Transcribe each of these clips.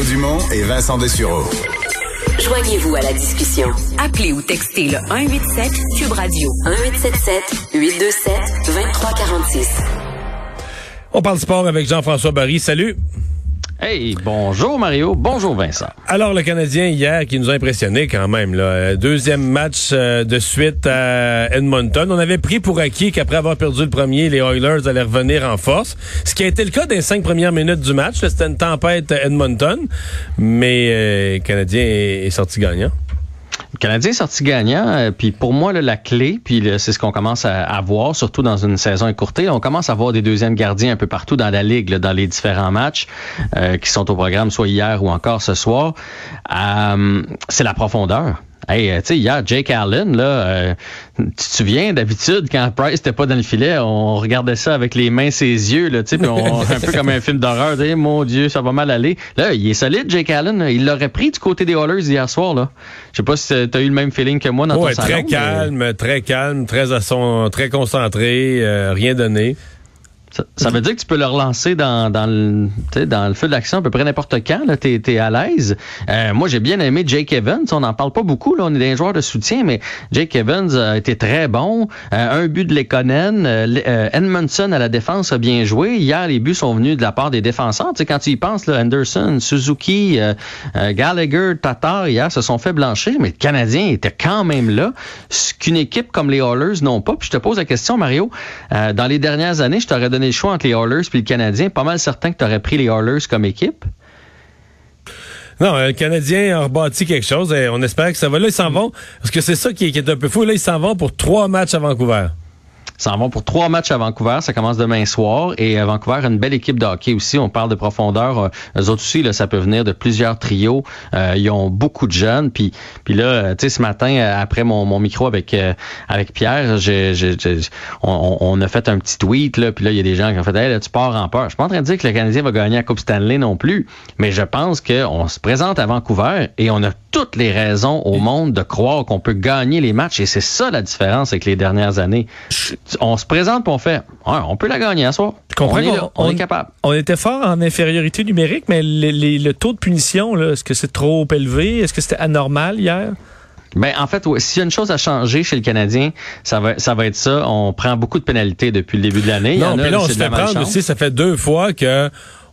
Mario Dumont et Vincent Dessureau. Joignez-vous à la discussion. Appelez ou textez le 187 Cube Radio 1877 827 2346. On parle sport avec Jean-François Barry. Salut. Hey, bonjour Mario, bonjour Vincent. Alors le Canadien hier qui nous a impressionné quand même là, deuxième match euh, de suite à Edmonton. On avait pris pour acquis qu'après avoir perdu le premier, les Oilers allaient revenir en force, ce qui a été le cas des cinq premières minutes du match. C'était une tempête Edmonton, mais euh, le Canadien est sorti gagnant. Le Canadien est sorti gagnant, euh, puis pour moi, là, la clé, puis c'est ce qu'on commence à, voir, surtout dans une saison écourtée, on commence à voir des deuxièmes gardiens un peu partout dans la ligue, là, dans les différents matchs euh, qui sont au programme, soit hier ou encore ce soir. Euh, c'est la profondeur. Hey, tu sais, hier, Jake Allen, là, euh, tu te souviens, d'habitude, quand Price n'était pas dans le filet, on regardait ça avec les mains ses yeux, là, tu sais, un peu comme un film d'horreur, mon Dieu, ça va mal aller. Là, il est solide, Jake Allen, il l'aurait pris du côté des Oilers hier soir, là. Je sais pas si tu as eu le même feeling que moi dans ouais, ton très salon, calme, mais... très calme, très à son, très concentré, euh, rien donné. Ça, ça, veut dire que tu peux le relancer dans, dans, le, dans le feu de l'action à peu près n'importe quand. Tu es, à l'aise. Euh, moi, j'ai bien aimé Jake Evans. On n'en parle pas beaucoup. On est des joueurs de soutien, mais Jake Evans a été très bon. Euh, un but de Lekonen. Euh, Edmondson à la défense a bien joué. Hier, les buts sont venus de la part des défenseurs. sais, quand tu y penses, là, Anderson, Suzuki, Gallagher, Tatar, hier, se sont fait blanchir, mais le Canadien était quand même là. Ce qu'une équipe comme les Oilers n'ont pas. Puis je te pose la question, Mario. dans les dernières années, je t'aurais donné le choix entre les Oilers et le Canadien, pas mal certain que tu aurais pris les Oilers comme équipe. Non, le Canadien a rebâti quelque chose et on espère que ça va. Là, ils s'en vont. Parce que c'est ça qui est, qui est un peu fou. Là, ils s'en vont pour trois matchs à Vancouver s'en vont pour trois matchs à Vancouver. Ça commence demain soir. Et à Vancouver a une belle équipe de hockey aussi. On parle de profondeur. Euh, eux autres aussi, là, ça peut venir de plusieurs trios. Euh, ils ont beaucoup de jeunes. Puis, puis là, tu sais, ce matin, après mon, mon micro avec euh, avec Pierre, on, a fait un petit tweet. Là, puis là, il y a des gens qui ont fait hey, là, tu pars en peur. Je suis pas en train de dire que le Canadien va gagner la Coupe Stanley non plus. Mais je pense qu'on se présente à Vancouver et on a toutes les raisons au monde de croire qu'on peut gagner les matchs. Et c'est ça la différence avec les dernières années on se présente pour on fait, on peut la gagner à soir. Je comprends on, est, là, on, on, est capable. On était fort en infériorité numérique, mais les, les, le taux de punition, est-ce que c'est trop élevé? Est-ce que c'était anormal hier? Ben en fait, ouais, s'il y a une chose à changer chez le Canadien, ça va, ça va être ça. On prend beaucoup de pénalités depuis le début de l'année. Non, là, on se fait prendre aussi. Ça fait deux fois que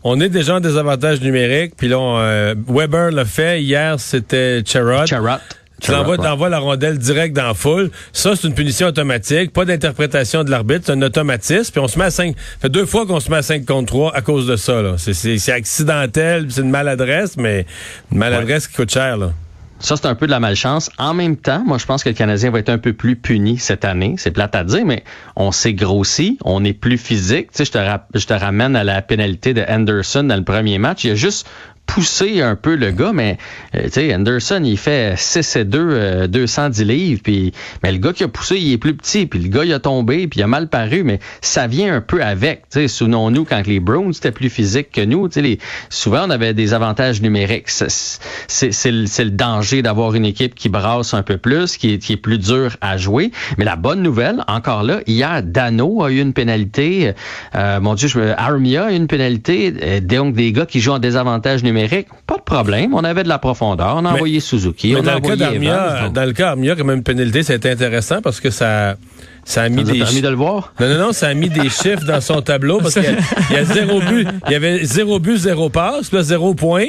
on est déjà en désavantage numérique. Puis là, on, euh, Weber l'a fait. Hier, c'était Charrot. Charrot. Tu l'envoies, la rondelle direct dans la foule. Ça, c'est une punition automatique. Pas d'interprétation de l'arbitre. C'est un automatisme. Puis on se met à 5. Ça fait deux fois qu'on se met à 5 contre 3 à cause de ça. C'est, accidentel. C'est une maladresse, mais une maladresse ouais. qui coûte cher. Là. Ça, c'est un peu de la malchance. En même temps, moi, je pense que le Canadien va être un peu plus puni cette année. C'est plate à dire, mais on s'est grossi, on est plus physique. Tu je te ramène à la pénalité de Anderson dans le premier match. Il y a juste poussé un peu le gars, mais euh, tu sais, Anderson, il fait 6 et 2, euh, 210 livres, puis mais le gars qui a poussé, il est plus petit, puis le gars, il a tombé, puis il a mal paru, mais ça vient un peu avec, tu sais, souvenons-nous, quand les Browns étaient plus physiques que nous, tu sais, souvent, on avait des avantages numériques. C'est le, le danger d'avoir une équipe qui brasse un peu plus, qui est, qui est plus dur à jouer, mais la bonne nouvelle, encore là, hier, Dano a eu une pénalité, euh, mon Dieu, je Armia a eu une pénalité, euh, donc des gars qui jouent en désavantage numérique pas de problème. On avait de la profondeur. On a mais, envoyé Suzuki. Mais on dans, a le cas Evans, dans le cas d'Armia, comme une pénalité, c'était intéressant parce que ça, ça a mis ça des permis de le voir? Non, non, non, ça a mis des chiffres dans son tableau parce qu'il y, y, a zéro but. Il y avait zéro but, zéro passe, puis zéro point.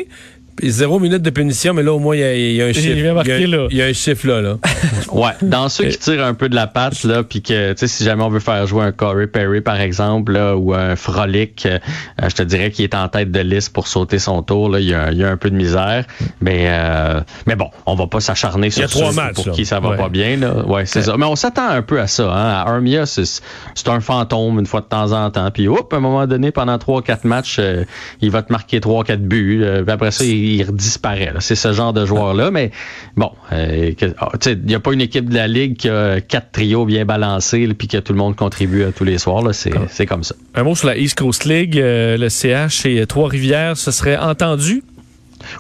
Zéro minute de punition, mais là, au moins, il y a, il y a un chiffre. vient marqué, il, y a, là. il y a un chiffre là. là. Ouais, dans ceux qui tirent un peu de la patte, là, puis que, tu sais, si jamais on veut faire jouer un Corey Perry, par exemple, là, ou un Frolic, euh, je te dirais qu'il est en tête de liste pour sauter son tour, là, il y a, il y a un peu de misère. Mais, euh, mais bon, on va pas s'acharner sur trois ceux matchs, pour là. qui ça va Ouais. pas bien, là. Ouais, c'est ça. Mais on s'attend un peu à ça, hein. À Armia, c'est, c'est un fantôme une fois de temps en temps. Puis, hop, à un moment donné, pendant trois, quatre matchs, euh, il va te marquer trois, quatre buts. euh, puis après ça, il, il disparaît. C'est ce genre de joueur-là. Mais, bon, euh, ah, il n'y a pas une équipe de la Ligue qui a quatre trios bien balancés, puis que tout le monde contribue à tous les soirs. C'est, c'est comme ça. Un mot sur la East Coast League. euh, le CH et Trois-Rivières se serait entendu.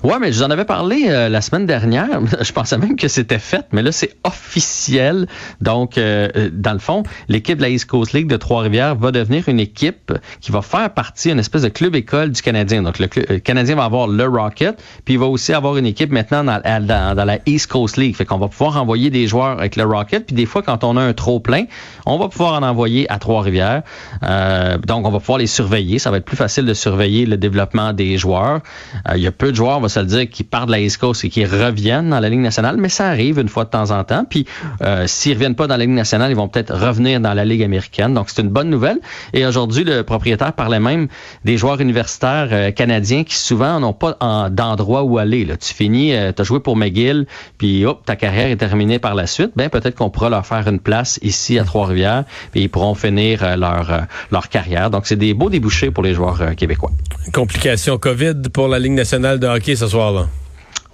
Ouais, mais je vous en avais parlé euh, la semaine dernière. Je pensais même que c'était fait, mais là, c'est officiel. Donc, euh, euh, dans le fond, l'équipe de la East Coast League de Trois-Rivières va devenir une équipe qui va faire partie d'une espèce de club-école du Canadien. Donc, le, le Canadien va avoir le Rocket, puis il va aussi avoir une équipe maintenant dans, la East Coast League. Fait qu'on va pouvoir envoyer des joueurs avec le Rocket, puis des fois, quand on a un trop plein, on va pouvoir en envoyer à Trois-Rivières. Euh, donc, on va pouvoir les surveiller. Ça va être plus facile de surveiller le développement des joueurs. Euh, il y a peu de joueurs, on va se le dire, qui partent de la East Coast et qui reviennent dans la Ligue nationale, mais ça arrive une fois de temps en temps. Puis, euh, s'ils reviennent pas dans la Ligue nationale, ils vont peut-être revenir dans la Ligue américaine. Donc, c'est une bonne nouvelle. Et aujourd'hui, le propriétaire parlait même des joueurs universitaires euh, canadiens qui souvent n'ont pas en- d'endroit où aller. Là. Tu finis, tu as joué pour McGill, puis hop, ta carrière est terminée par la suite. Ben, peut-être qu'on pourra leur faire une place ici à Trois-Rivières, puis ils pourront finir euh, leur, euh, leur carrière. Donc, c'est des beaux débouchés pour les joueurs euh, québécois. Complication COVID pour la Ligue nationale de hockey ce soir-là.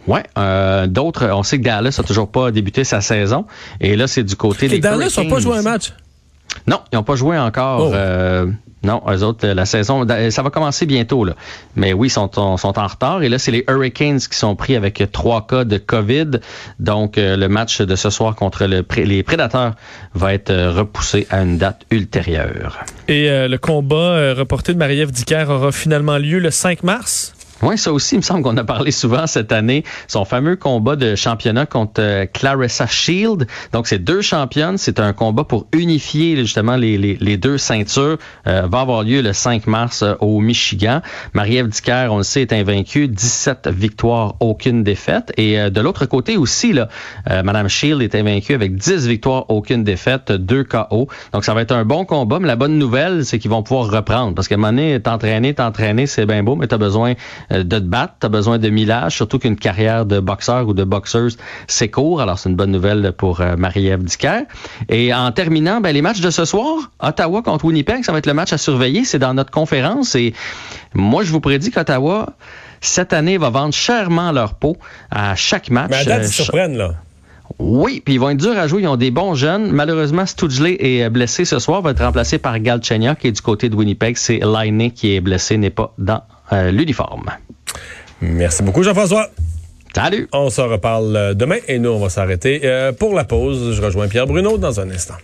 Ouais, euh, d'autres, on sait que Dallas a toujours pas débuté sa saison. Et là, c'est du côté Les des Dallas n'ont pas joué un match? Non, ils n'ont pas joué encore. Oh. euh, non, eux autres, euh, la saison, ça va commencer bientôt. Là. Mais oui, ils sont, en- sont en retard. Et là, c'est les Hurricanes qui sont pris avec trois cas de COVID. Donc, le match de ce soir contre le les Prédateurs va être repoussé à une date ultérieure. Et euh, le combat reporté de Marie-Ève Dicker aura finalement lieu le 5 mars. Oui, ça aussi, il me semble qu'on a parlé souvent cette année. Son fameux combat de championnat contre euh, Clarissa Shield. Donc, c'est deux championnes. C'est un combat pour unifier justement les, les, les deux ceintures. Euh, va avoir lieu le 5 mars euh, au Michigan. Marie-Ève Dicker, on le sait, est invaincue. 17 victoires, aucune défaite. Et euh, de l'autre côté aussi, là, Madame Shield est invaincue avec 10 victoires, aucune défaite, 2 KO. Donc, ça va être un bon combat. Mais la bonne nouvelle, c'est qu'ils vont pouvoir reprendre. Parce moment donné, t'entraîner, t'entraîner, c'est bien beau, mais t'as besoin euh, de te battre, t'as besoin de millage, surtout qu'une carrière de boxeur ou de boxeuse, c'est court. Alors, c'est une bonne nouvelle pour euh, Marie-Ève Dicker. Et en terminant, ben, les matchs de ce soir, Ottawa contre Winnipeg, ça va être le match à surveiller. C'est dans notre conférence. Et moi, je vous prédis qu'Ottawa, cette année, va vendre chèrement leur peau à chaque match. Mais à date, Euh, ils surprennent, là. oui, puis ils vont être durs à jouer. Ils ont des bons jeunes. Malheureusement, Stougeley est blessé ce soir. Va être remplacé par Galchenyuk. Et du côté de Winnipeg, c'est Laine qui est blessé, n'est pas dans euh, l'uniforme. Merci beaucoup, Jean-François. Salut! On se reparle euh, demain et nous, on va s'arrêter euh, pour la pause. Je rejoins Pierre Bruno dans un instant.